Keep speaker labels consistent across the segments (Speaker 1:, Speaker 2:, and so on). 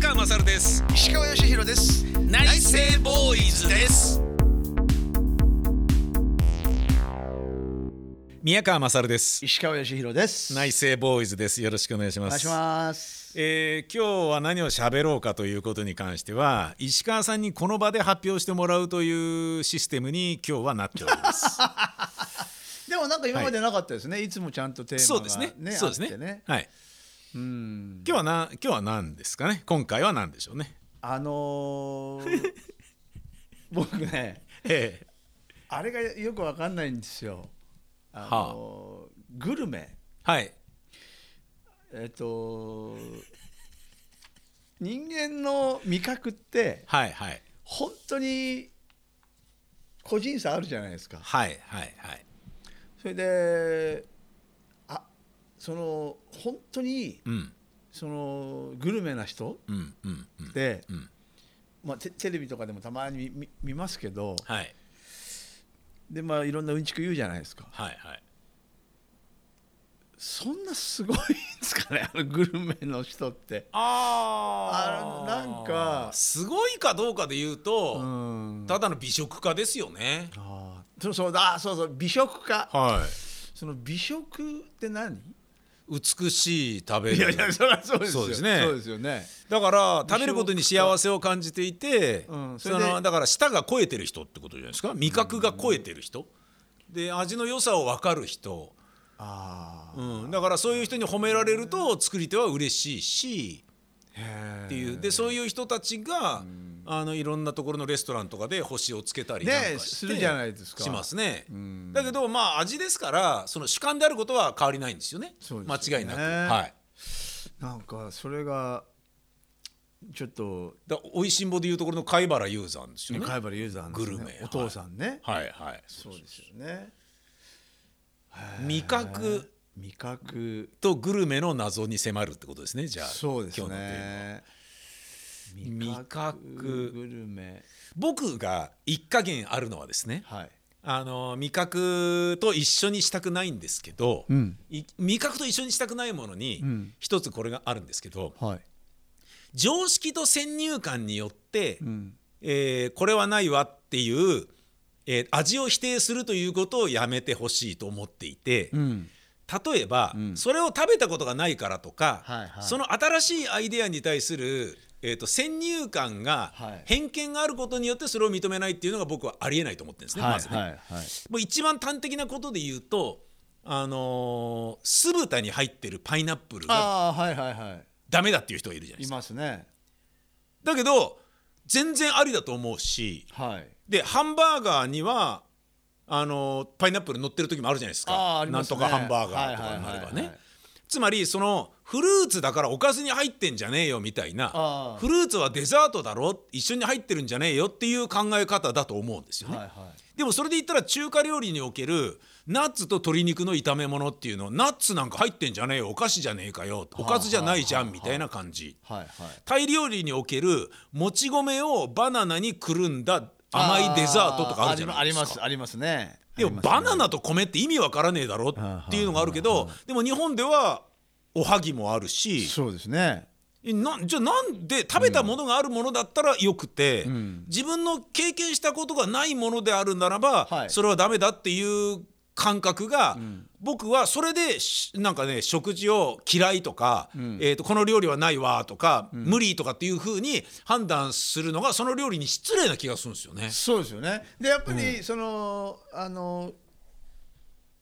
Speaker 1: 川勝です。
Speaker 2: 石川義弘です。
Speaker 1: 内政ボーイズです。宮川勝です。
Speaker 2: 石川義弘です。
Speaker 1: 内政ボーイズです。よろしくお願いします。
Speaker 2: お願いします。
Speaker 1: えー今日は何を喋ろうかということに関しては石川さんにこの場で発表してもらうというシステムに今日はなっております。
Speaker 2: でもなんか今までなかったですね、い、つもちゃんとテーマが
Speaker 1: そうですね。
Speaker 2: ね
Speaker 1: そうですね。はい
Speaker 2: うん。
Speaker 1: 今日はな今日は何ですかね？今回は何でしょうね？
Speaker 2: あのー 僕ね
Speaker 1: え
Speaker 2: あれがよくわかんないんですよ。あのーグルメ。
Speaker 1: ーはい。
Speaker 2: えっと人間の味覚って
Speaker 1: はいはい。
Speaker 2: 本当に個人差あるじゃないですか。
Speaker 1: はいはいはい。
Speaker 2: それであその本当に
Speaker 1: うん。
Speaker 2: そのグルメな人
Speaker 1: うんうんうん。
Speaker 2: って、
Speaker 1: うん。
Speaker 2: まあ、テテレビとかでもたまに見ますけど
Speaker 1: はい。
Speaker 2: で、まあ、いろんなうんちく言うじゃないですか。
Speaker 1: はいはい。
Speaker 2: そんなすごいんですかねあのグルメの人って。
Speaker 1: あ
Speaker 2: あなんか
Speaker 1: すごいかどうかで言うと、
Speaker 2: うん。
Speaker 1: ただの美食家ですよね。
Speaker 2: あー。そうそうあそうそう美食家。
Speaker 1: は
Speaker 2: その美食って何？
Speaker 1: い美しい食べる。
Speaker 2: いやいやそりゃそうですよ。
Speaker 1: そうですね。
Speaker 2: そうですよね。
Speaker 1: だから食べることに幸せを感じていて、そ
Speaker 2: うん。そ
Speaker 1: のだから舌が肥えてる人ってことじゃないですか？味覚が肥えてる人、で味の良さを分かる人、
Speaker 2: ああ、
Speaker 1: うん、だからそういう人に褒められると作り手は嬉しいし。
Speaker 2: へ
Speaker 1: っていう。でそういう人たちが、あのいろんなところのレストランとかで星をつけたりなんか
Speaker 2: するじゃないですか。
Speaker 1: しますね、
Speaker 2: ん。
Speaker 1: だけどまあ味ですからその主観であることは変わりないんですよね。間違いなく、はい、
Speaker 2: なんかそれがちょっと
Speaker 1: だおいしんぼでいうところの貝原雄山ですよね。
Speaker 2: 貝原雄山ね。
Speaker 1: グルメ。
Speaker 2: お父さんね、
Speaker 1: はいはい。
Speaker 2: そうですよね。
Speaker 1: 味覚。
Speaker 2: 味覚。
Speaker 1: とグルメの謎に迫るってことですねじゃあ。
Speaker 2: そうです
Speaker 1: 今日のテーマ
Speaker 2: ね
Speaker 1: 味覚
Speaker 2: グルメ。
Speaker 1: 僕が一加減あるのはですね
Speaker 2: はい。
Speaker 1: あの味覚と一緒にしたくないんですけど、
Speaker 2: うん。
Speaker 1: い味覚と一緒にしたくないものに
Speaker 2: うん。
Speaker 1: 一つこれがあるんですけど、
Speaker 2: はい。
Speaker 1: 常識と先入観によって、
Speaker 2: うん。
Speaker 1: えーこれはないわっていう、えー味を否定するということをやめてほしいと思っていて、
Speaker 2: うん。
Speaker 1: 例えば、
Speaker 2: うん。
Speaker 1: それを食べたことがないからとか、
Speaker 2: はいはい。
Speaker 1: その新しいアイデアに対する、えー、と先入観が、
Speaker 2: はい。
Speaker 1: 偏見があることによってそれを認めないっていうのが僕はありえないと思ってるんですね、
Speaker 2: はい
Speaker 1: まずね。
Speaker 2: はいはい。
Speaker 1: もう一番端的なことで言うと、あのー酢豚に入ってるパイナップルが
Speaker 2: ああはいはいは
Speaker 1: ダメだっていう人がいるじゃない
Speaker 2: いい
Speaker 1: ですか。
Speaker 2: ますね。
Speaker 1: だけど全然ありだと思うし
Speaker 2: はい。
Speaker 1: でハンバーガーにはあのーパイナップル乗ってる時もあるじゃないですか。なんとかハンバーガーとかになればね。つまりそのフルーツだからおかずに入ってんじゃねえよみたいな。フルーツはデザートだろ？一緒に入ってるんじゃねえよっていう考え方だと思うんですよね。
Speaker 2: はいはい。
Speaker 1: でもそれで言ったら中華料理におけるナッツと鶏肉の炒め物っていうのナッツなんか入ってんじゃねえよ。お菓子じゃねえかよ。おかずじゃないじゃんみたいな感じ。タイ料理におけるもち米をバナナにくるんだ甘いデザートとかあるじゃないですか。
Speaker 2: ありますありますね。
Speaker 1: でもバナナと米って意味わからねえだろっていうのがあるけどでも日本ではおはぎもあるし。
Speaker 2: そうですね。
Speaker 1: えなじゃあなんで食べたものがあるものだったらよくて、
Speaker 2: ん。
Speaker 1: 自分の経験したことがないものであるならば、
Speaker 2: はい。
Speaker 1: それはダメだっていう感覚が、僕はそれでしなんかね食事を嫌いとか、えー、とこの料理はないわとか、無理とかっていうふうに判断するのがその料理に失礼な気がするんですよね。
Speaker 2: そうですよね。でやっぱりそのあの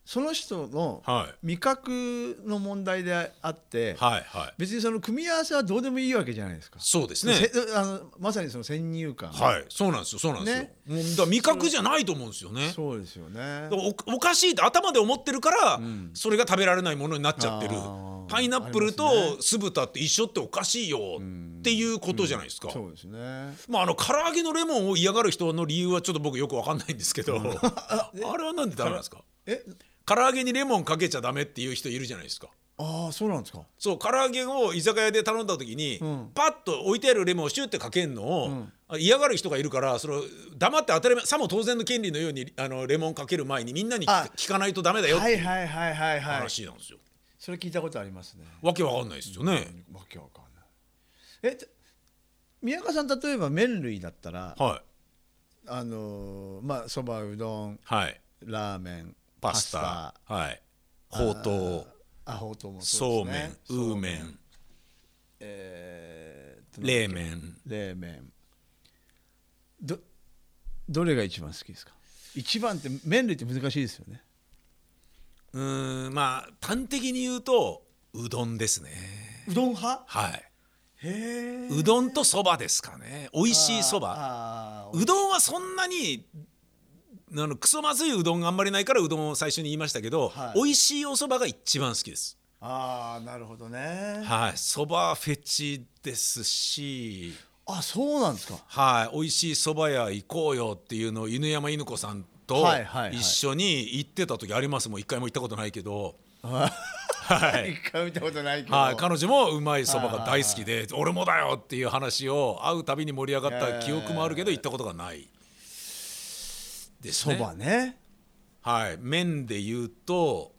Speaker 2: その人の
Speaker 1: はい。
Speaker 2: 味覚の問題であって
Speaker 1: はいはい。
Speaker 2: 別にその組み合わせはどうでもいいわけじゃないですか。
Speaker 1: そうですね。
Speaker 2: せあのまさにその先入観。
Speaker 1: はい、そうなんですよ、そうなんですよ。
Speaker 2: ね。
Speaker 1: もうだ味覚じゃないと思うんですよね。
Speaker 2: そうですよね。
Speaker 1: おおかしいって頭で思ってるから、それが食べられないものになっちゃってる。パイナップルと酢豚って一緒っておかしいよっていうことじゃないですか。
Speaker 2: そうですね。
Speaker 1: まああの唐揚げのレモンを嫌がる人の理由はちょっと僕よくわかんないんですけど、あれはなんでダメなんですか？
Speaker 2: え
Speaker 1: 唐揚げにレモンかけちゃダメっていう人いるじゃないですか。
Speaker 2: ああそうなんですか。
Speaker 1: そう唐揚げを居酒屋で頼んだ時に、
Speaker 2: ん。
Speaker 1: パッと置いてあるレモンをシュッてかけんのを、あ嫌がる人がいるからそれを黙って当たり前さも当然の権利のようにあのレモンかける前にみんなに聞かないとダメだよって
Speaker 2: はいいうはいはいはいはい
Speaker 1: 話なんですよ。
Speaker 2: それ聞いたことありますね。
Speaker 1: わけわかんないですよね。
Speaker 2: わけわかんない。え宮川さん例えば麺類だったら
Speaker 1: はい。
Speaker 2: あのーまあそばうどん
Speaker 1: はい。
Speaker 2: ラーメン
Speaker 1: パスタ。はい。ほうとう。
Speaker 2: あほうとうも
Speaker 1: そ
Speaker 2: そう
Speaker 1: めん
Speaker 2: ね
Speaker 1: うーめん。
Speaker 2: えーと
Speaker 1: 冷麺。
Speaker 2: 冷麺。どどれが一番好きですか？一番って麺類って難しいですよね。
Speaker 1: うーんまあ端的に言うとうどんですね。
Speaker 2: うどん派？
Speaker 1: はい。うどんとそばですかね。美味しいそば。うどんはそんなにあのクソまずいうどんがあんまりないからうどんを最初に言いましたけど、
Speaker 2: はい。
Speaker 1: 美味しいおそばが一番好きです。
Speaker 2: あーなるほどね。
Speaker 1: はい。そばフェチですし。
Speaker 2: あそうなんですか。
Speaker 1: はい。美味しいそば屋行こうよっていうのを犬山犬子さんと
Speaker 2: はいはいはい。
Speaker 1: 一緒に行ってた時あります。もん一回も行ったことないけど。は
Speaker 2: 一回見たことないけど。
Speaker 1: はい、彼女もうまいそばが大好きで俺もだよっていう話を会うたびに盛り上がった記憶もあるけど行ったことがないです
Speaker 2: そ
Speaker 1: ね。
Speaker 2: ばね。
Speaker 1: はい、麺で言うと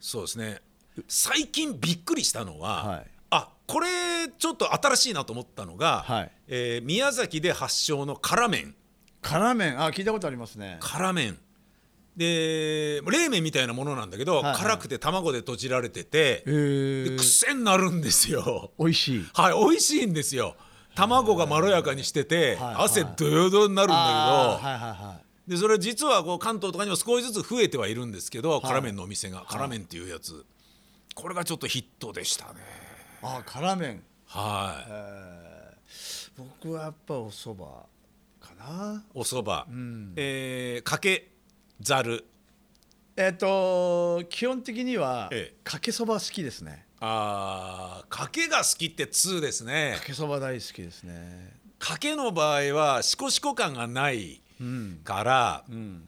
Speaker 1: そうですね。最近びっくりしたのは、
Speaker 2: はい。
Speaker 1: あこれちょっと新しいなと思ったのが、
Speaker 2: はい。
Speaker 1: えー宮崎で発祥の辛麺。
Speaker 2: 辛麺。あ聞いたことありますね。
Speaker 1: 辛麺。で冷麺みたいなものなんだけど、
Speaker 2: はいはい。
Speaker 1: 辛くて卵で閉じられてて、で癖になるんですよ。
Speaker 2: 美味しい。
Speaker 1: はい美味しいんですよ。卵がまろやかにしてて、
Speaker 2: はい
Speaker 1: 汗ドヨドヨになるんだけど、
Speaker 2: はいはいはい
Speaker 1: でそれ実はこう関東とかにも少しずつ増えてはいるんですけど、辛麺のお店が辛麺っていうやつ。これがちょっとヒットでしたね。
Speaker 2: あー辛麺。
Speaker 1: はい。
Speaker 2: えー。僕はやっぱお蕎麦かな。
Speaker 1: お蕎麦、えーかけざる。
Speaker 2: えっ、と基本的には
Speaker 1: ええ。
Speaker 2: かけそば好きですね。
Speaker 1: あーかけが好きって2ですね。
Speaker 2: かけそば大好きですね。
Speaker 1: かけの場合はシコシコ感がないから、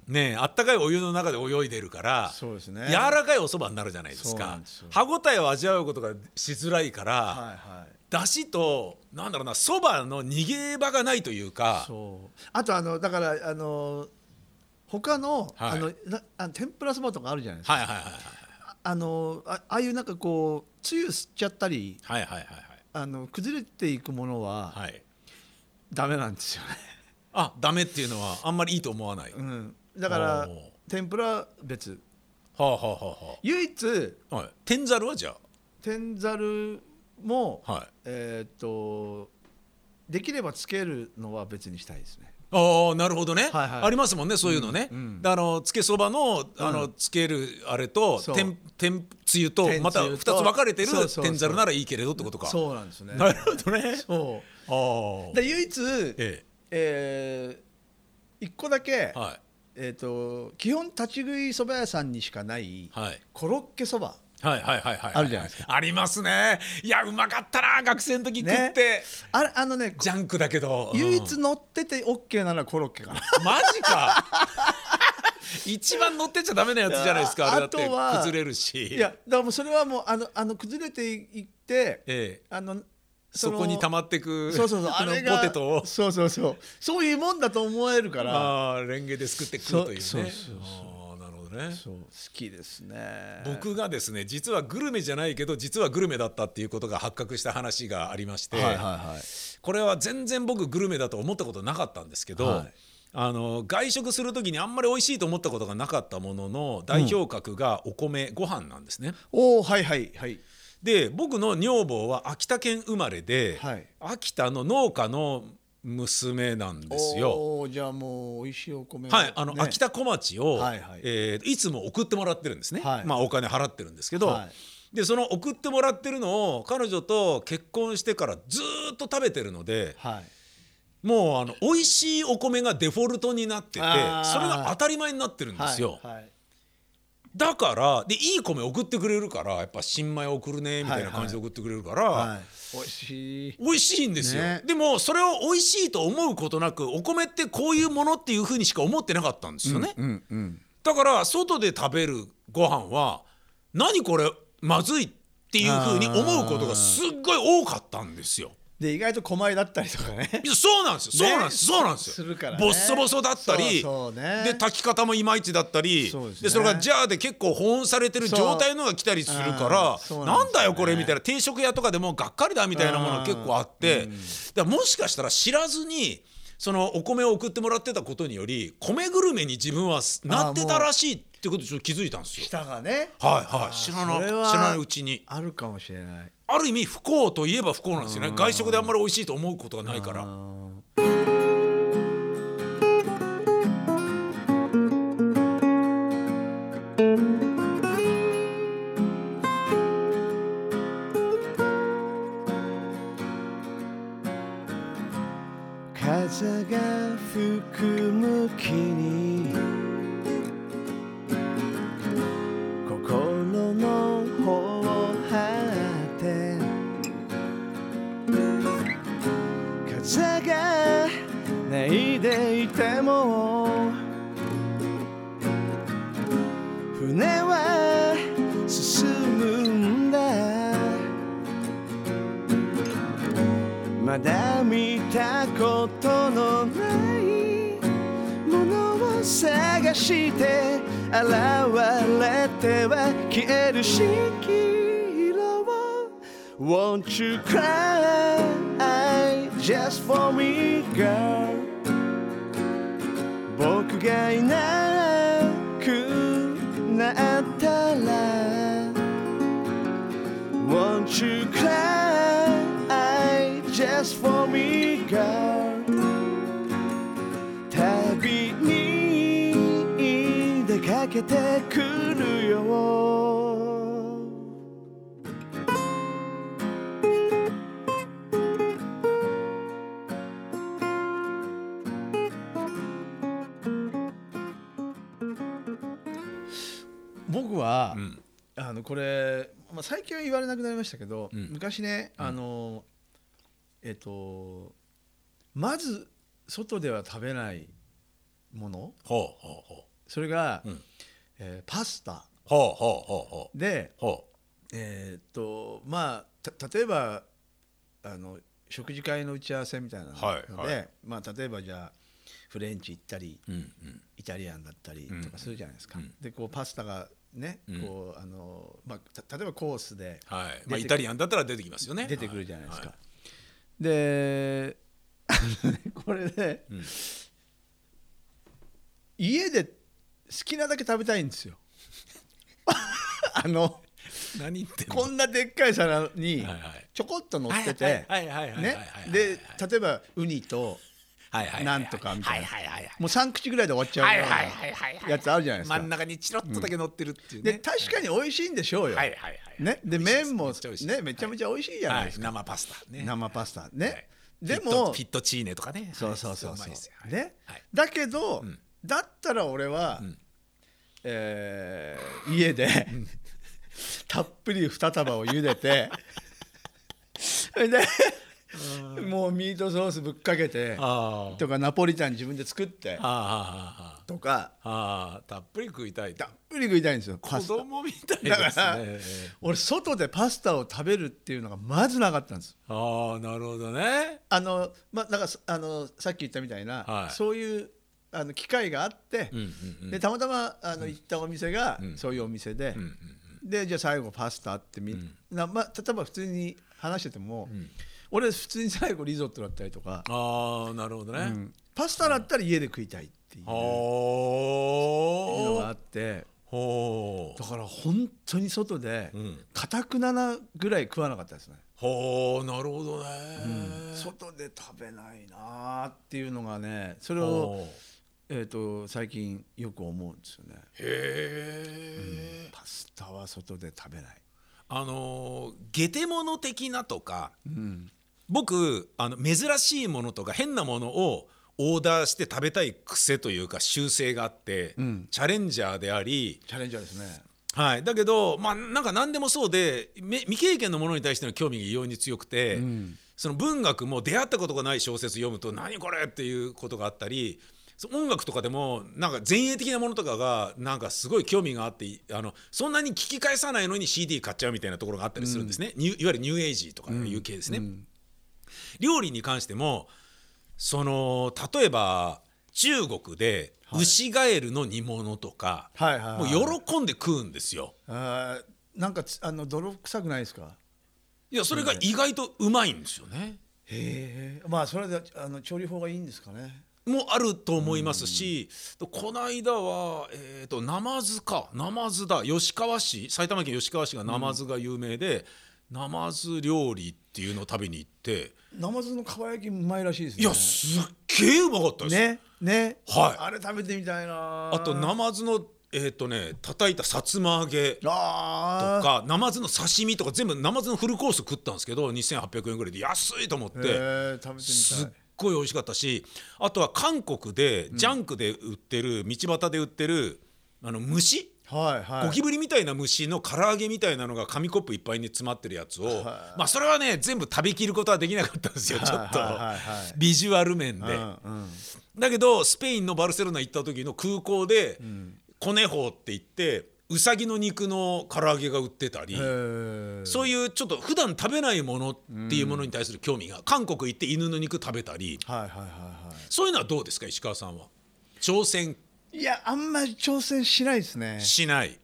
Speaker 1: ねあったかいお湯の中で泳いでるから
Speaker 2: そうですね。
Speaker 1: 柔らかいお蕎麦になるじゃないですか。歯ごたえを味わうことがしづらいから、
Speaker 2: はいはい。
Speaker 1: だしとなんだろうなそばの逃げ場がないというか。
Speaker 2: そう。あとあのだからあの他の,、
Speaker 1: はい。
Speaker 2: あのな天ぷらそばとかあるじゃないですか、
Speaker 1: はいはいはい
Speaker 2: あのあああいうなんかこうつゆ吸っちゃったり
Speaker 1: はいはいはい
Speaker 2: あの崩れていくものは
Speaker 1: はいはい。
Speaker 2: ダメなんですよね、
Speaker 1: あダメっていうのはあんまりいいと思わない、は
Speaker 2: うん、だから天ぷら別。
Speaker 1: あはあは
Speaker 2: 唯一
Speaker 1: あ。はあはい。天ざるはじゃ
Speaker 2: 天ざるも、
Speaker 1: あはい。
Speaker 2: えーっとできればつけるのは別にしたいですね。
Speaker 1: ああなるほどね、
Speaker 2: はいはい。
Speaker 1: ありますもんねそういうのね、
Speaker 2: うん
Speaker 1: であのつけそばのあの、つけるあれと天天つゆとまた2つ分かれてる天ざるならいいけれどってことか。
Speaker 2: そうなんですね。
Speaker 1: なるほどね。
Speaker 2: そ
Speaker 1: ああ
Speaker 2: うで唯一
Speaker 1: え
Speaker 2: えー、一個だけ、
Speaker 1: えはい。
Speaker 2: えー、と基本立ち食いそば屋さんにしかない
Speaker 1: はい。
Speaker 2: コロッケそば
Speaker 1: はいはいはいはい。
Speaker 2: あるじゃないです
Speaker 1: か。ありますね。いやうまかったな学生の時食って、
Speaker 2: あれあのね
Speaker 1: ジャンクだけど。うん。
Speaker 2: 唯一乗ってて OK ならコロッケかな。
Speaker 1: マジか。一番乗ってちゃダメなやつじゃないですかあれだって
Speaker 2: あとは
Speaker 1: 崩れるし。
Speaker 2: いやだからもうそれはもうあのあの崩れていって
Speaker 1: ええ。
Speaker 2: あの
Speaker 1: そこに溜まってく
Speaker 2: そうそうそう。
Speaker 1: あのポテトを。
Speaker 2: そうそうそう。そういうもんだと思えるから。
Speaker 1: ああレンゲですくって食うというね。
Speaker 2: そうそうそう
Speaker 1: ああなるほどね。
Speaker 2: そう好きですね。
Speaker 1: 僕がですね実はグルメじゃないけど実はグルメだったっていうことが発覚した話がありまして、
Speaker 2: はいはいはい。
Speaker 1: これは全然僕グルメだと思ったことなかったんですけど、
Speaker 2: はい。
Speaker 1: あの外食する時にあんまり美味しいと思ったことがなかったものの代表格がお米、ご飯なんですね。
Speaker 2: おおはいはいはい
Speaker 1: で僕の女房は秋田県生まれで、
Speaker 2: はい。
Speaker 1: 秋田の農家の娘なんですよ。
Speaker 2: じゃあもう美味しいお米を
Speaker 1: はい、あの、
Speaker 2: ね。
Speaker 1: 秋田小町を、
Speaker 2: はいはい。
Speaker 1: えーいつも送ってもらってるんですね、
Speaker 2: はい。
Speaker 1: まあお金払ってるんですけど、
Speaker 2: はい。
Speaker 1: でその送ってもらってるのを彼女と結婚してからずーっと食べてるので
Speaker 2: はい。
Speaker 1: もうあの美味しいお米がデフォルトになっててそれが当たり前になってるんですよ、
Speaker 2: はいはい
Speaker 1: だからでいい米送ってくれるからやっぱ新米送るねみたいな感じで送ってくれるから、
Speaker 2: はい。美味しい。
Speaker 1: 美味しいんですよ、
Speaker 2: ね。
Speaker 1: でもそれを美味しいと思うことなくお米ってこういうものっていうふうにしか思ってなかったんですよね、
Speaker 2: うんうん。
Speaker 1: だから外で食べるご飯は何これまずいっていうふうに思うことがすっごい多かったんですよ。
Speaker 2: で意外と狛江だったりとかね。
Speaker 1: いやそうなんですよ。そうなんです、そうなんですよ。
Speaker 2: するからね。
Speaker 1: ボッソボソだったり
Speaker 2: そうそうね。
Speaker 1: で炊き方もいまいちだったり
Speaker 2: そうですね。
Speaker 1: それがジャーで結構保温されてる状態のが来たりするから
Speaker 2: そう。うん
Speaker 1: なんだよこれ
Speaker 2: そうなんですよね
Speaker 1: みたいな定食屋とかでもがっかりだみたいなものが結構あってだからもしかしたら知らずにそのお米を送ってもらってたことにより米グルメに自分はなってたらしいってことにちょっと気づいたんですよ。
Speaker 2: 舌がね。
Speaker 1: はいはい。知らな知らないうちに。
Speaker 2: あるかもしれない。
Speaker 1: ある意味不幸といえば不幸なんですよね。外食であんまり美味しいと思うことがないから。
Speaker 2: まだ見たことのないものを探して現れては消える色を Won't you cry just for me girl? 僕がいなくなったら。Won't you cry just for me, girl? 旅に出かけてくるよ。僕は、
Speaker 1: ん。
Speaker 2: あのこれ、まあ、最近は言われなくなりましたけど、
Speaker 1: ん。
Speaker 2: 昔ねあの、えっとまず外では食べないもの。
Speaker 1: ほうほうほ
Speaker 2: それが、
Speaker 1: うん。
Speaker 2: えーパスタ。
Speaker 1: うほうほうほうほう。
Speaker 2: で
Speaker 1: ほ
Speaker 2: えーっとまあた例えばあの食事会の打ち合わせみたいなので、
Speaker 1: はいはい。
Speaker 2: まあ、例えばじゃあフレンチ行ったり、
Speaker 1: ううんうん。
Speaker 2: イタリアンだったりとかするじゃないですか。
Speaker 1: うん。
Speaker 2: でこうパスタがね、
Speaker 1: うん。
Speaker 2: こうあのまあ、た例えばコースで
Speaker 1: はい。まあ
Speaker 2: 出て
Speaker 1: イタリアンだったら出てきますよね。
Speaker 2: 出てくるじゃないですか。
Speaker 1: は
Speaker 2: でこれで、
Speaker 1: ん。
Speaker 2: 家で好きなだけ食べたいんですよ。あの
Speaker 1: い何言って
Speaker 2: こんなでっかい皿にちょこっと乗っててね
Speaker 1: はい
Speaker 2: で例えばウニとなんとかみたいな。もう3口ぐらいで終わっちゃうようないやつあるじゃないですか。
Speaker 1: 真ん。中にチロッとだけ乗ってるっていうね。
Speaker 2: で確かに美味しいんでしょうよ。
Speaker 1: はいはいはい
Speaker 2: ね、で麺もねめちゃめちゃ美味しいじゃない
Speaker 1: はい
Speaker 2: ですか、
Speaker 1: 生パスタね。
Speaker 2: 生パスタ。
Speaker 1: は
Speaker 2: ね
Speaker 1: い、
Speaker 2: でも
Speaker 1: フィットチーネとかね。
Speaker 2: そうそうそうそう。ね、
Speaker 1: はい。
Speaker 2: だけど、
Speaker 1: ん。
Speaker 2: だったら俺は、
Speaker 1: ん。
Speaker 2: えー家で、たっぷり2束を茹でて それでもうミートソースぶっかけてとかナポリタン自分で作ってとか。
Speaker 1: たっぷり食いたい
Speaker 2: たっぷり食いたいんですよ
Speaker 1: 子供みたいですね。
Speaker 2: だから俺外でパスタを食べるっていうのがまずなかったんです。
Speaker 1: ああなるほどね。
Speaker 2: あのまあだからあのさっき言ったみたいな、
Speaker 1: はい。
Speaker 2: そういうあの機会があって、
Speaker 1: うんうんうん。
Speaker 2: でたまたまあの行ったお店が
Speaker 1: ん。
Speaker 2: そういうお店で、
Speaker 1: うんうん
Speaker 2: でじゃあ最後パスタってみ、なまあ、例えば普通に話してても、俺普通に最後リゾットだったりとか、
Speaker 1: ああなるほどね、
Speaker 2: うん。パスタだったら家で食いたいっていう。の
Speaker 1: ほ
Speaker 2: があって。
Speaker 1: ほ
Speaker 2: だから本当に外で
Speaker 1: ん。
Speaker 2: かたくななぐらい食わなかったですね、
Speaker 1: ほうなるほどね、
Speaker 2: 外で食べないなっていうのがねそれを、えー、と最近よく思うんですよね。
Speaker 1: へえ、
Speaker 2: パスタは外で食べない、
Speaker 1: あのーゲテモノ的なとか
Speaker 2: うん、
Speaker 1: 僕あの珍しいものとか変なものをオーダーして食べたい癖というか習性があって、
Speaker 2: ん。
Speaker 1: チャレンジャーであり、
Speaker 2: チャレンジャーですね。
Speaker 1: はい、だけど、まあ、なんか何でもそうでめ未経験のものに対しての興味が異様に強くて、
Speaker 2: ん。
Speaker 1: その文学も出会ったことがない小説読むと「何これ!」っていうことがあったりそ音楽とかでもなんか前衛的なものとかがなんかすごい興味があってあのそんなに聞き返さないのに CD 買っちゃうみたいなところがあったりするんですね、ニューいわゆるニューエイジとかいう系ですね。料理に関してもその例えば中国で牛ガエルの煮物とか、もう喜んで食うんですよ。
Speaker 2: あーなんかつあの泥臭くないですか？
Speaker 1: いやそれが意外とうまいんですよね。
Speaker 2: へえまあそれであの調理法がいいんですかね
Speaker 1: もあると思いますし、この間は、えー、とナマズかナマズだ吉川市埼玉県吉川市がナマズが有名で、ナマズ料理っていうのを食べに行って。
Speaker 2: ナマズのかば焼きうまいらしいですね。
Speaker 1: いやすっげえうまかったです。
Speaker 2: ねね。
Speaker 1: はい。
Speaker 2: あれ食べてみたいな。
Speaker 1: あとナマズのえっ、とね叩いたさつま揚げとかナマズの刺身とか全部ナマズのフルコース食ったんですけど2800円ぐらいで安いと思って。
Speaker 2: へー食べて
Speaker 1: すっ
Speaker 2: みたい
Speaker 1: ごい美味しかったしあとは韓国でジャンクで売ってる、道端で売ってるあの虫？
Speaker 2: はいはい。
Speaker 1: ゴキブリみたいな虫の唐揚げみたいなのが紙コップいっぱいに詰まってるやつを、まあそれはね全部食べきることはできなかったんですよちょっと
Speaker 2: はいはい。はいはい
Speaker 1: ビジュアル面で。
Speaker 2: うんうん。
Speaker 1: だけどスペインのバルセロナ行った時の空港で、コネホーって言ってウサギの肉の唐揚げが売ってたり。そういうちょっと普段食べないものっていうものに対する興味が、韓国行って犬の肉食べたり。
Speaker 2: はいはいはいは
Speaker 1: そういうのはどうですか石川さんは？挑戦。
Speaker 2: いいやあんまり挑戦しないですね。
Speaker 1: しない、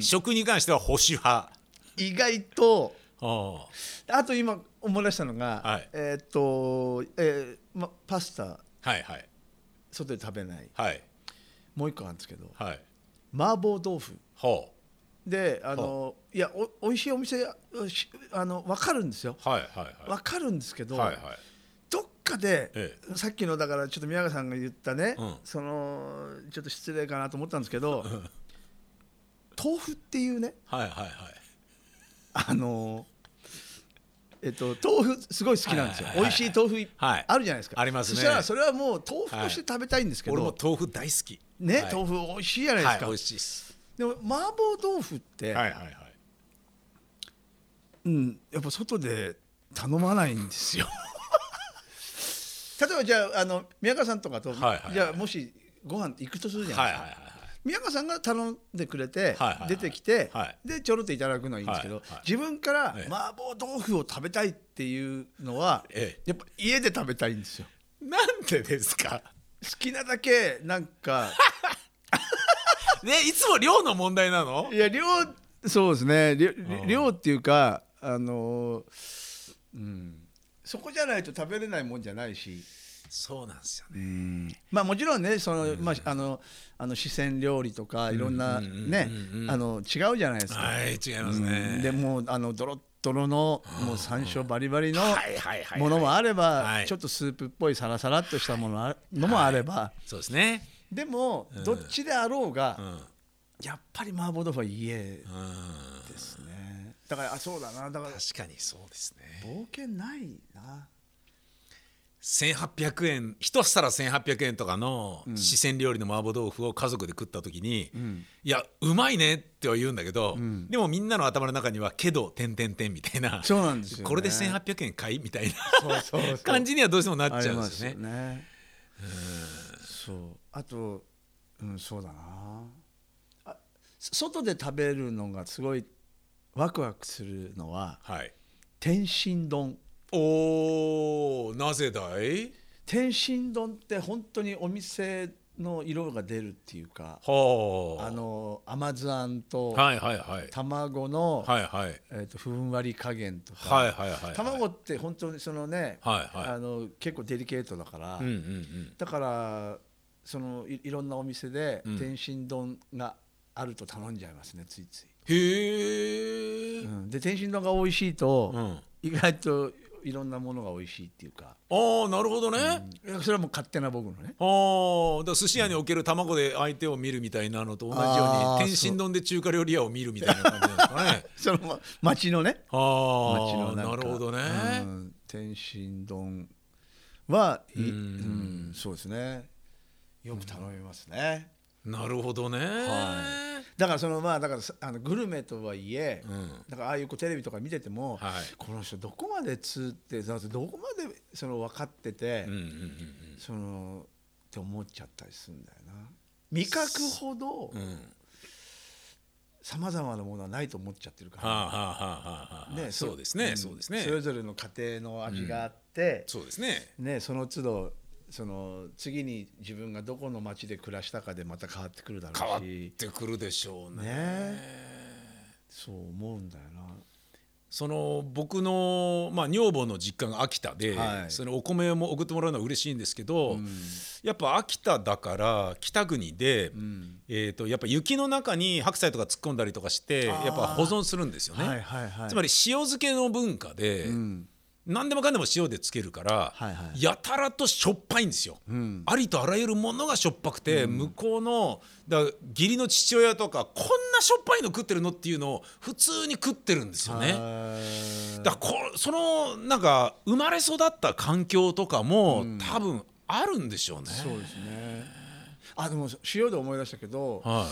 Speaker 1: 食に関しては保守派。
Speaker 2: 意外と。
Speaker 1: あ
Speaker 2: あ。と今思い出したのが、
Speaker 1: はい。
Speaker 2: えーっと、えーま、パスタ。
Speaker 1: あはいはい。
Speaker 2: 外で食べない。
Speaker 1: はい。
Speaker 2: もう一個あるんですけど
Speaker 1: はい。
Speaker 2: 麻婆豆腐
Speaker 1: ほ
Speaker 2: であのいやお美味しいお店しあの分かるんですよ。
Speaker 1: うはいはいはい。
Speaker 2: 分かるんですけど、
Speaker 1: はいはい。
Speaker 2: どっかで、
Speaker 1: え
Speaker 2: さっきのだからちょっと宮川さんが言ったね、
Speaker 1: うん。
Speaker 2: そのちょっと失礼かなと思ったんですけど豆腐っていうね
Speaker 1: はいはいはい。
Speaker 2: あのえっと豆腐すごい好きなんですよ、
Speaker 1: はいはいはいはい。
Speaker 2: 美味しい豆腐い
Speaker 1: はい。
Speaker 2: あるじゃないですか、
Speaker 1: ありますね。
Speaker 2: そしたらそれはもう豆腐として食べたいんですけど、
Speaker 1: 俺も豆腐大好き。
Speaker 2: ね、
Speaker 1: はい。
Speaker 2: 豆腐美味しいじゃないですか、
Speaker 1: はい美味しいです
Speaker 2: でも麻婆豆腐って、
Speaker 1: はいはいはい。
Speaker 2: うん、やっぱ外で頼まないんですよ。例えばじゃああの宮川さんとかと、
Speaker 1: はいはいはい。
Speaker 2: じゃあもしご飯行くとするじゃなですか。
Speaker 1: はいいはいはい。
Speaker 2: 宮川さんが頼んでくれて、出てきて、
Speaker 1: はい。
Speaker 2: でちょろっといただくのはいいんですけど、自分から
Speaker 1: ええ。
Speaker 2: 麻婆豆腐を食べたいっていうのは、
Speaker 1: え。
Speaker 2: やっぱ家で食べたいんですよ。
Speaker 1: なんでですか？
Speaker 2: 好きなだけなんか
Speaker 1: ねいつも量の問題なの？
Speaker 2: いや量そうですね。量っていうかあのうん。そこじゃないと食べれないもんじゃないし。
Speaker 1: そうなんですよね。
Speaker 2: まあもちろんねその、まああのあの四川料理とかいろんなねあの違うじゃないですか。
Speaker 1: はい違います
Speaker 2: う
Speaker 1: ね
Speaker 2: ん。でもうあのドロッドロのもう山椒バリバリのものもあれば
Speaker 1: はい。
Speaker 2: ちょっとスープっぽいサラサラっとしたものあのもあれば。
Speaker 1: そうですね
Speaker 2: でもどっちであろう
Speaker 1: う
Speaker 2: が
Speaker 1: ん。
Speaker 2: やっぱり麻婆豆腐は家
Speaker 1: うん。
Speaker 2: ですね。だからあそうだな。だから
Speaker 1: 確かにそうですね。
Speaker 2: 冒険ないな。
Speaker 1: 1800円一皿1800円とかの四川料理の麻婆豆腐を家族で食った時に、いやうまいねっては言うんだけど、でもみんなの頭の中には「けど点々点」みたいな。
Speaker 2: そうなんですよね。
Speaker 1: これで1800円買いみたいな 感じにはどうしてもなっちゃうんですよね。
Speaker 2: よね。そうあと、うん、そうだな。あ外で食べるのがすごいワクワクするのは
Speaker 1: はい、
Speaker 2: 天津丼。
Speaker 1: おーなぜだい？
Speaker 2: 天津丼って本当にお店の色が出るっていうか
Speaker 1: はあ。
Speaker 2: あの甘酢あんと
Speaker 1: はいはいはい。
Speaker 2: 卵の、ふんわり加減とか、
Speaker 1: はいはいはい。
Speaker 2: 卵って本当にそのね、
Speaker 1: はいはい。
Speaker 2: あの結構デリケートだから、
Speaker 1: うんうんうん。
Speaker 2: だからそのいいろんなお店で
Speaker 1: うん。
Speaker 2: 天津丼があると頼んじゃいますねついつい、
Speaker 1: へえ、
Speaker 2: うん。で天津丼が美味しいと、
Speaker 1: うん。
Speaker 2: 意外といろんなものが美味しいっていうか、
Speaker 1: ああなるほどね、
Speaker 2: いやそれはもう勝手な僕のね。
Speaker 1: ああだ寿司屋における卵で相手を見るみたいなのと同じように天津丼で中華料理屋を見るみたいな感じですかね。
Speaker 2: そのま町のね。
Speaker 1: あ
Speaker 2: 町
Speaker 1: あ
Speaker 2: のな
Speaker 1: るほどね、
Speaker 2: うん。天津丼は
Speaker 1: うん
Speaker 2: そうですねよく頼みますね、
Speaker 1: なるほどね、
Speaker 2: はだからそのまあだからさあのグルメとはいえ、
Speaker 1: うん。
Speaker 2: だからああいうこうテレビとか見てても、
Speaker 1: はい。
Speaker 2: この人どこまでつってどこまでその分かってて、
Speaker 1: うんうんうん
Speaker 2: そのって思っちゃったりするんだよな。味覚ほど、
Speaker 1: うん。うん
Speaker 2: さまざまなものはないと思っちゃってるから、
Speaker 1: はあはあはあはあはあ。
Speaker 2: ね
Speaker 1: そうですね、
Speaker 2: ん。
Speaker 1: そうですね。
Speaker 2: それぞれの家庭の味があって、
Speaker 1: そうですね。
Speaker 2: ね、その都度その次に自分がどこの町で暮らしたかでまた変わってくるだろ
Speaker 1: 変わっ
Speaker 2: うして
Speaker 1: くるでしょうね。
Speaker 2: ね。そう思うんだよな。
Speaker 1: その僕の、まあ、女房の実家が秋田で、
Speaker 2: はい。
Speaker 1: そのお米も送ってもらうのは嬉しいんですけど、やっぱ秋田だから北国で、えー、とやっぱ雪の中に白菜とか突っ込んだりとかしてやっぱ保存するんですよね。
Speaker 2: はいはいはい、
Speaker 1: つまり塩漬けの文化で、
Speaker 2: ん
Speaker 1: 何でもかんでも塩でつけるから、
Speaker 2: はいはい
Speaker 1: やたらとしょっぱいんですよ、
Speaker 2: ん
Speaker 1: ありとあらゆるものがしょっぱくて、向こうのだ義理の父親とかこんなしょっぱいの食ってるのっていうのを普通に食ってるんですよね。
Speaker 2: ね
Speaker 1: だからこそのなんか生まれ育った環境とかも、多分あるんでしょうね。
Speaker 2: そうですね。あでも塩で思い出したけど、
Speaker 1: は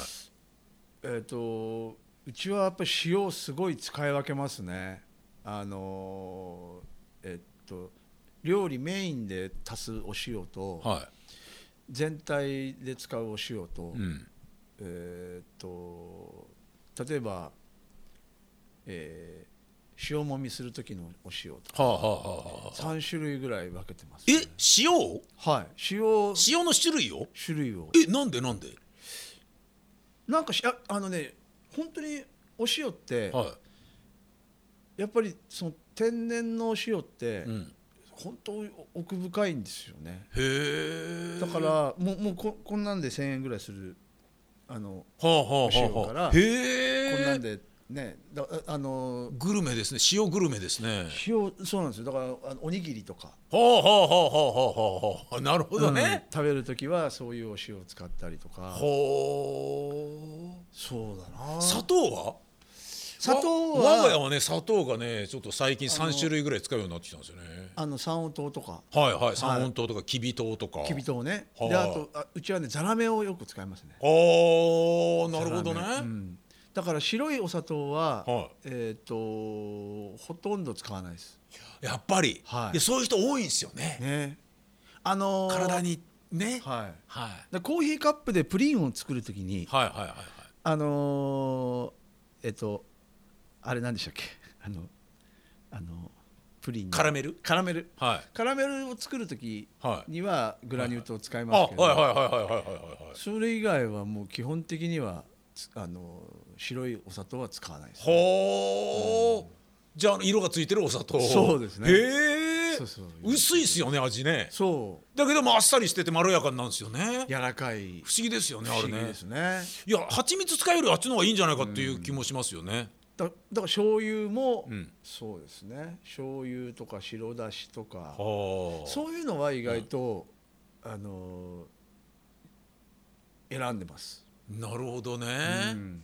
Speaker 2: えっ、とうちはやっぱり塩をすごい使い分けますね。あのーえっ、と料理メインで足すお塩と、
Speaker 1: い、は
Speaker 2: 全体で使うお塩と、
Speaker 1: い、うん、
Speaker 2: えっ、と例えば、えー塩もみする時のお塩と
Speaker 1: はあはあはあはあ。
Speaker 2: 3種類ぐらい分けてます、
Speaker 1: え塩を？
Speaker 2: はい。塩
Speaker 1: 塩の種類を？
Speaker 2: 種類を。
Speaker 1: えなんでなんで、
Speaker 2: なんかしああのね本当にお塩って、
Speaker 1: は
Speaker 2: やっぱりその天然のお塩って、
Speaker 1: いうん、
Speaker 2: 本当奥深いんですよね。
Speaker 1: へえ。
Speaker 2: だからもうもうここんなんで1,000円ぐらいするあの
Speaker 1: はあはあ
Speaker 2: 塩
Speaker 1: は
Speaker 2: から
Speaker 1: あへえ。
Speaker 2: こんなんでねだああの
Speaker 1: グルメですね。塩グルメですね。
Speaker 2: 塩そうなんですよ。だからあのおにぎりとか、
Speaker 1: はあはあはあはあはあはあ。なるほど
Speaker 2: うん。
Speaker 1: ね、
Speaker 2: 食べる時はそういうお塩を使ったりとか。
Speaker 1: ほ
Speaker 2: そうだな。
Speaker 1: う砂糖は？
Speaker 2: 砂糖
Speaker 1: わ我が家
Speaker 2: は
Speaker 1: はね砂糖がねちょっと最近3種類ぐらい使うようになってきたんですよね。
Speaker 2: あの三温糖とか。
Speaker 1: はいはい三温糖とかきび糖とか。
Speaker 2: きび糖ね。
Speaker 1: はあ
Speaker 2: であとあうちはねザラメをよく使いますね。
Speaker 1: あーなるほどね、
Speaker 2: うん。だから白いお砂糖は、
Speaker 1: はい。
Speaker 2: えっ、とほとんど使わないです。
Speaker 1: やっぱり、
Speaker 2: はい。
Speaker 1: やそういう人多いんですよね。
Speaker 2: ね。あのー
Speaker 1: 体にね、
Speaker 2: はい。
Speaker 1: はい、
Speaker 2: でコーヒーカップでプリンを作るときに
Speaker 1: はいはいはいはい。
Speaker 2: あのーえっ、とあれ何でしたっけ？あのあのプリンの。
Speaker 1: カラメル？
Speaker 2: カラメル。
Speaker 1: はい。
Speaker 2: カラメルを作るとき
Speaker 1: はい。
Speaker 2: にはグラニュー糖を使い
Speaker 1: あ
Speaker 2: ますけど、
Speaker 1: はい。はいはいはいはいはいはい
Speaker 2: それ以外はもう基本的にはつあの白いお砂糖は使わないです
Speaker 1: ほう、じゃあ色がついてるお砂糖
Speaker 2: そうですね
Speaker 1: へえ
Speaker 2: そうそう
Speaker 1: 薄いっすよね味ね
Speaker 2: そう
Speaker 1: だけどもあっさりしててまろやかになるんですよね
Speaker 2: 柔らかい
Speaker 1: 不思議ですよね
Speaker 2: 不思議
Speaker 1: あれね
Speaker 2: ですね
Speaker 1: いや蜂蜜使うよりあっちの方がいいんじゃないかっていう気もしますよね、
Speaker 2: だだから醤油も、
Speaker 1: うん。
Speaker 2: そうですね。醤油とか白だしとか。
Speaker 1: はあ。
Speaker 2: そういうのは意外と、あの選んでます、
Speaker 1: なるほどね、
Speaker 2: うん。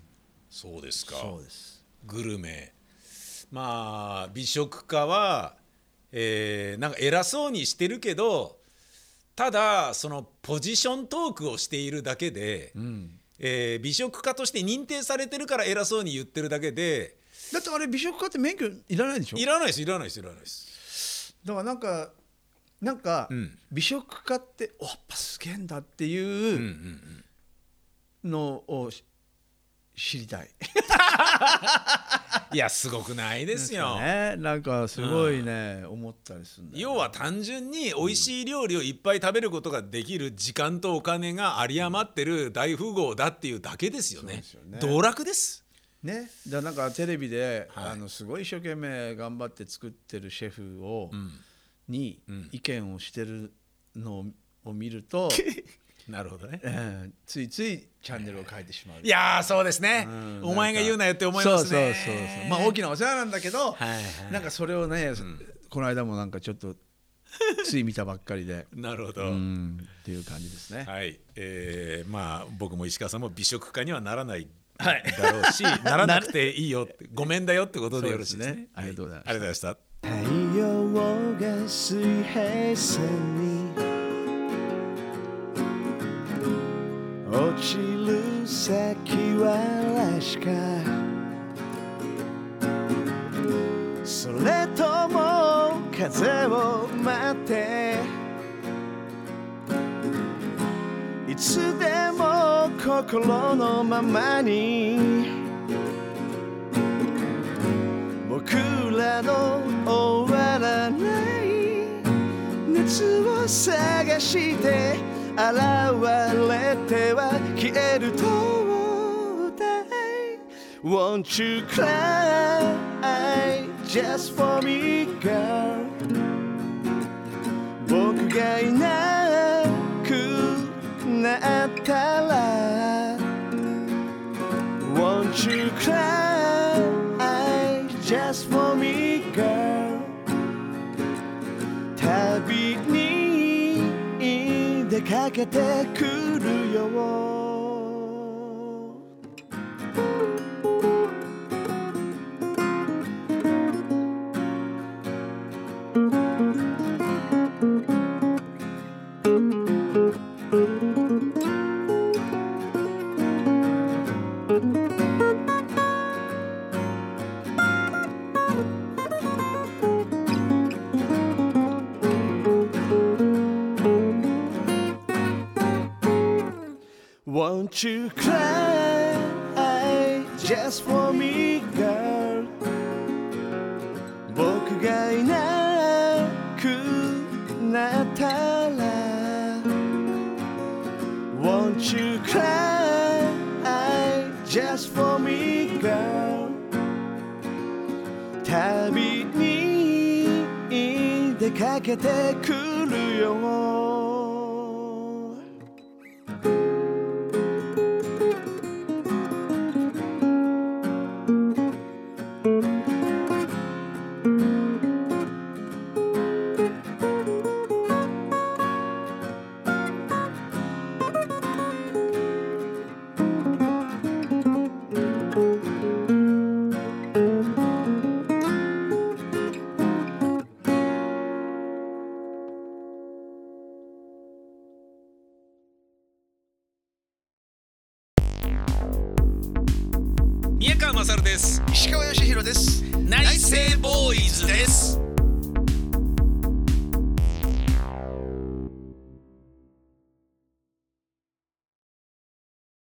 Speaker 1: そうですか。
Speaker 2: そうです。
Speaker 1: グルメ。まあ美食家は、えーなんか偉そうにしてるけどただそのポジショントークをしているだけで、
Speaker 2: うん
Speaker 1: えー美食家として認定されてるから偉そうに言ってるだけで
Speaker 2: だってあれ美食家って免許いらないでしょ？
Speaker 1: いらないですいらないですいらないです。
Speaker 2: だからなんかなんか、
Speaker 1: うん。
Speaker 2: 美食家っておやっぱすげえんだっていううん。のをし知りたい。
Speaker 1: いやすごくないですよ。
Speaker 2: ね。なんかすごいね、思ったりする
Speaker 1: 要は単純に美味しい料理をいっぱい食べることができる時間とお金が有り余ってる大富豪だっていうだけですよね。
Speaker 2: よね。
Speaker 1: 道楽です。
Speaker 2: ね、だからなんかテレビで、
Speaker 1: はい。
Speaker 2: あのすごい一生懸命頑張って作ってるシェフを、
Speaker 1: ん。
Speaker 2: に
Speaker 1: うん
Speaker 2: 意見をしてるのを見ると、
Speaker 1: なるほどね。
Speaker 2: えーついついチャンネルを変えてしまう。
Speaker 1: いやーそうですね、
Speaker 2: うん
Speaker 1: お前が言うなよって思いますね。
Speaker 2: そうそうそうそう。まあ大きなお世話なんだけど、
Speaker 1: はいはい
Speaker 2: なんかそれをね、この間もなんかちょっとつい見たばっかりで、
Speaker 1: なるほど。
Speaker 2: うんっていう感じですね。
Speaker 1: はい、えーまあ僕も石川さんも美食家にはならない
Speaker 2: はい
Speaker 1: だろうし、ならなくていいよってごめんだよってことでよろしいですね。
Speaker 2: すねありがとうございました
Speaker 1: はありがとうございました。
Speaker 2: 太陽が水平線に落ちる先は確か。それとも風を待って。いつでも心のままに。僕らの終わらない熱を探して。れては消える灯台 Won't you cry just for me girl 僕がいなくなったら Won't you cry 出かけてくるよ「Won't you cry just for me girl」僕がいなくなったら Won't you cry just for me girl 旅に出かけてく